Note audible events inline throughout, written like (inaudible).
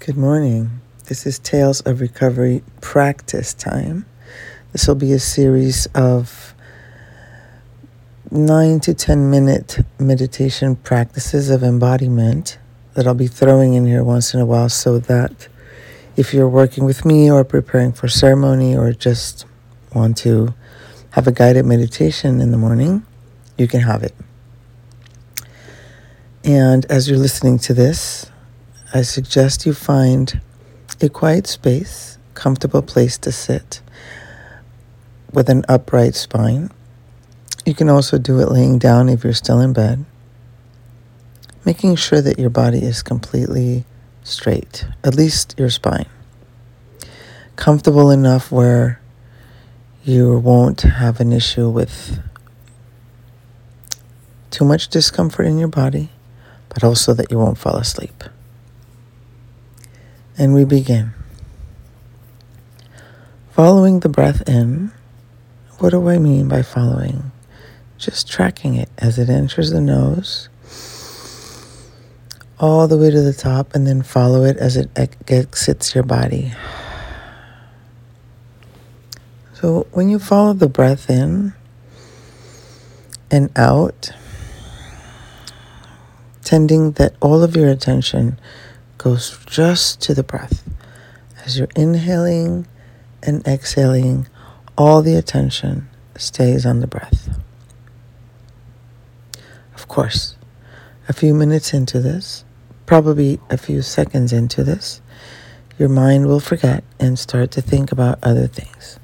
Good morning. This is Tales of Recovery practice time. This will be a series of nine to 10 minute meditation practices of embodiment that I'll be throwing in here once in a while so that if you're working with me or preparing for ceremony or just want to have a guided meditation in the morning, you can have it. And as you're listening to this, I suggest you find a quiet space, comfortable place to sit with an upright spine. You can also do it laying down if you're still in bed, making sure that your body is completely straight, at least your spine. Comfortable enough where you won't have an issue with too much discomfort in your body, but also that you won't fall asleep. And we begin. Following the breath in, what do I mean by following? Just tracking it as it enters the nose all the way to the top and then follow it as it exits your body. So when you follow the breath in and out, tending that all of your attention goes just to the breath. As you're inhaling and exhaling, all the attention stays on the breath. Of course, a few minutes into this, probably a few seconds into this, your mind will forget and start to think about other things.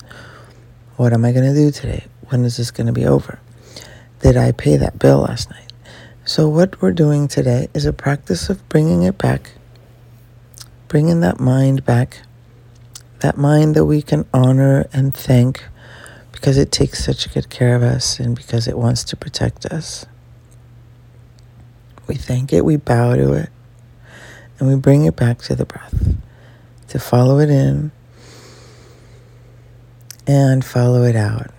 What am I going to do today? When is this going to be over? Did I pay that bill last night? So, what we're doing today is a practice of bringing it back, bringing that mind back, that mind that we can honor and thank because it takes such good care of us and because it wants to protect us. We thank it, we bow to it, and we bring it back to the breath to follow it in and follow it out.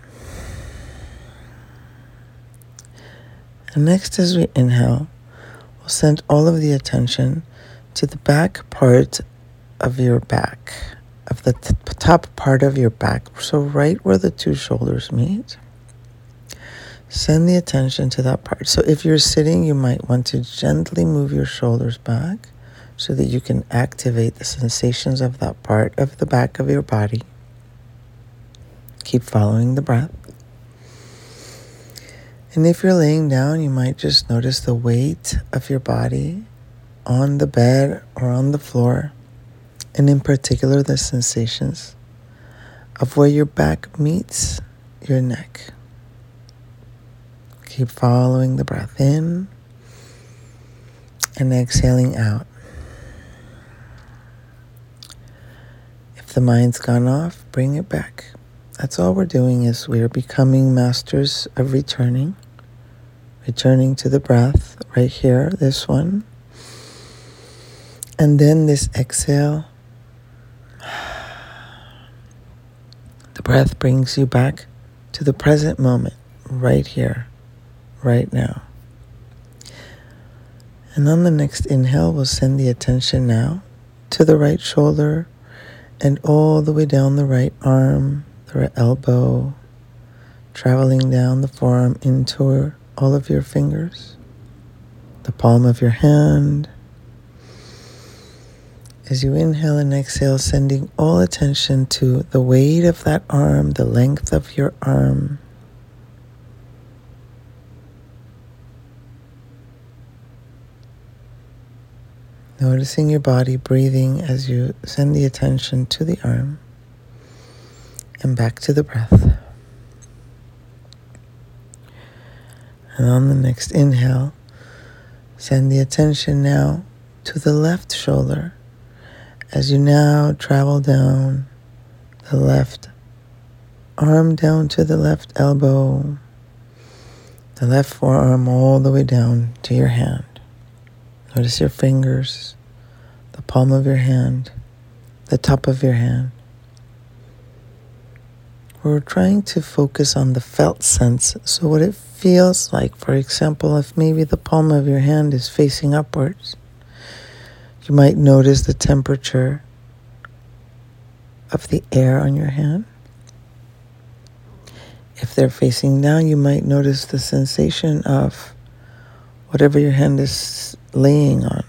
And next, as we inhale, we'll send all of the attention to the back part of your back, of the t- top part of your back. So, right where the two shoulders meet. Send the attention to that part. So, if you're sitting, you might want to gently move your shoulders back so that you can activate the sensations of that part of the back of your body. Keep following the breath. And if you're laying down, you might just notice the weight of your body on the bed or on the floor, and in particular, the sensations of where your back meets your neck. Keep following the breath in and exhaling out. If the mind's gone off, bring it back. That's all we're doing is we're becoming masters of returning. Returning to the breath right here, this one. And then this exhale. The breath brings you back to the present moment, right here, right now. And on the next inhale, we'll send the attention now to the right shoulder and all the way down the right arm through elbow, traveling down the forearm into all of your fingers, the palm of your hand. As you inhale and exhale, sending all attention to the weight of that arm, the length of your arm. Noticing your body breathing as you send the attention to the arm and back to the breath. And on the next inhale, send the attention now to the left shoulder as you now travel down the left arm down to the left elbow, the left forearm all the way down to your hand. Notice your fingers, the palm of your hand, the top of your hand we're trying to focus on the felt sense. So, what it feels like, for example, if maybe the palm of your hand is facing upwards, You might notice the temperature of the air on your hand. If they're facing down, you might notice the sensation of whatever your hand is laying on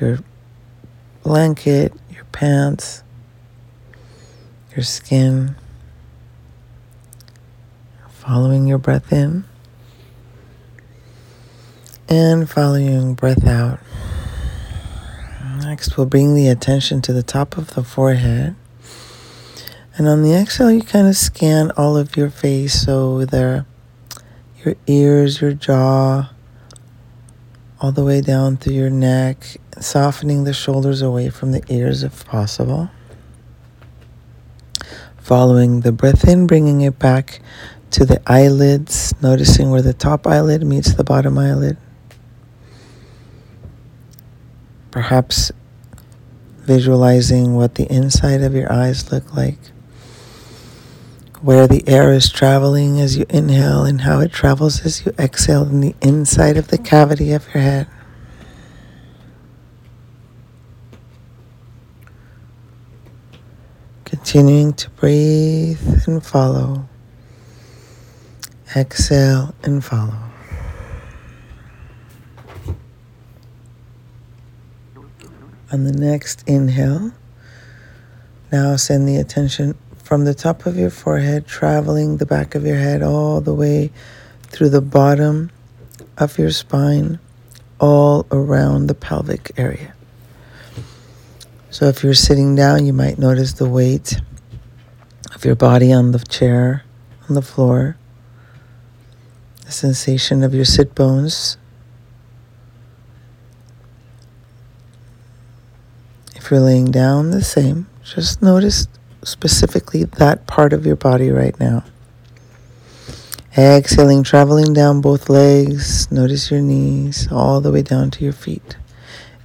your blanket, your pants, your skin. Following your breath in and following breath out. Next, we'll bring the attention to the top of the forehead. And on the exhale, you kind of scan all of your face. So there, your ears, your jaw, all the way down through your neck, softening the shoulders away from the ears if possible. Following the breath in, bringing it back to the eyelids, noticing where the top eyelid meets the bottom eyelid. Perhaps visualizing what the inside of your eyes look like where the air is traveling as you inhale and how it travels as you exhale in the inside of the cavity of your head. Continuing to breathe and follow. Exhale and follow. On the next inhale, now send the attention from the top of your forehead, traveling the back of your head all the way through the bottom of your spine, all around the pelvic area. So if you're sitting down, you might notice the weight of your body on the chair, on the floor, the sensation of your sit bones. Laying down, the same. Just notice specifically that part of your body right now. Exhaling, traveling down both legs. Notice your knees all the way down to your feet.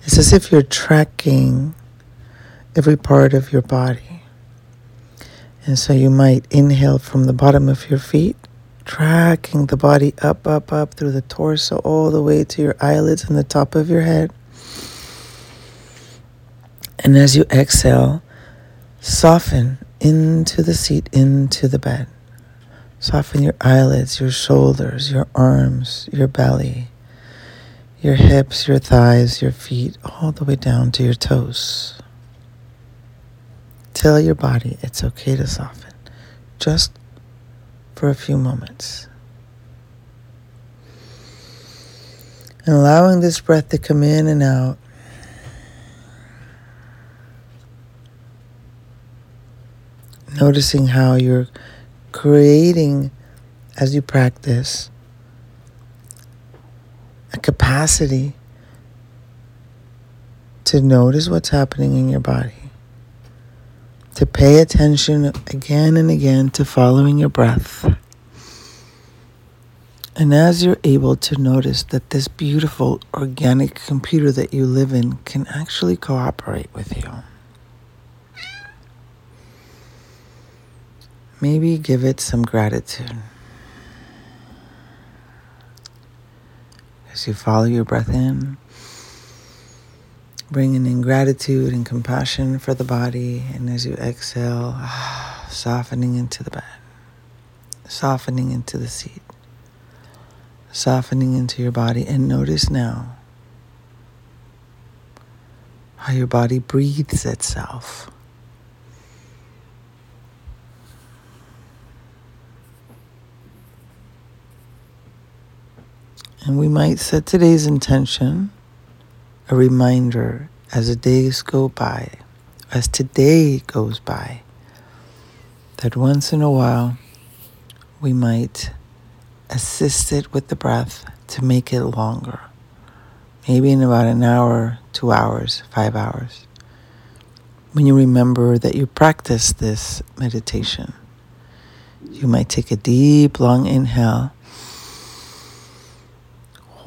It's as if you're tracking every part of your body. And so you might inhale from the bottom of your feet, tracking the body up, up, up through the torso, all the way to your eyelids and the top of your head. And as you exhale, Soften into the seat, into the bed. Soften your eyelids, your shoulders, your arms, your belly, your hips, your thighs, your feet, all the way down to your toes. Tell your body it's okay to soften just for a few moments. And allowing this breath to come in and out Noticing how you're creating, as you practice, a capacity to notice what's happening in your body, to pay attention again and again to following your breath. And as you're able to notice that this beautiful organic computer that you live in can actually cooperate with you. Maybe give it some gratitude. As you follow your breath in, bringing in gratitude and compassion for the body, and as you exhale, (sighs) softening into the bed, softening into the seat, softening into your body, and notice now how your body breathes itself. And we might set today's intention, a reminder as the days go by, as today goes by, that once in a while we might assist it with the breath to make it longer. Maybe in about an hour, two hours, five hours. When you remember that you practice this meditation, you might take a deep, long inhale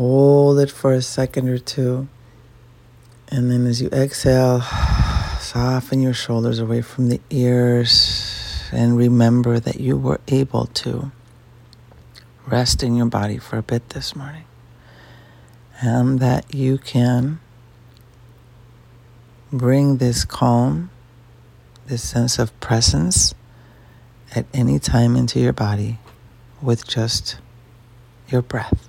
Hold it for a second or two. And then as you exhale, (sighs) soften your shoulders away from the ears and remember that you were able to rest in your body for a bit this morning and that you can bring this calm, this sense of presence at any time into your body with just your breath.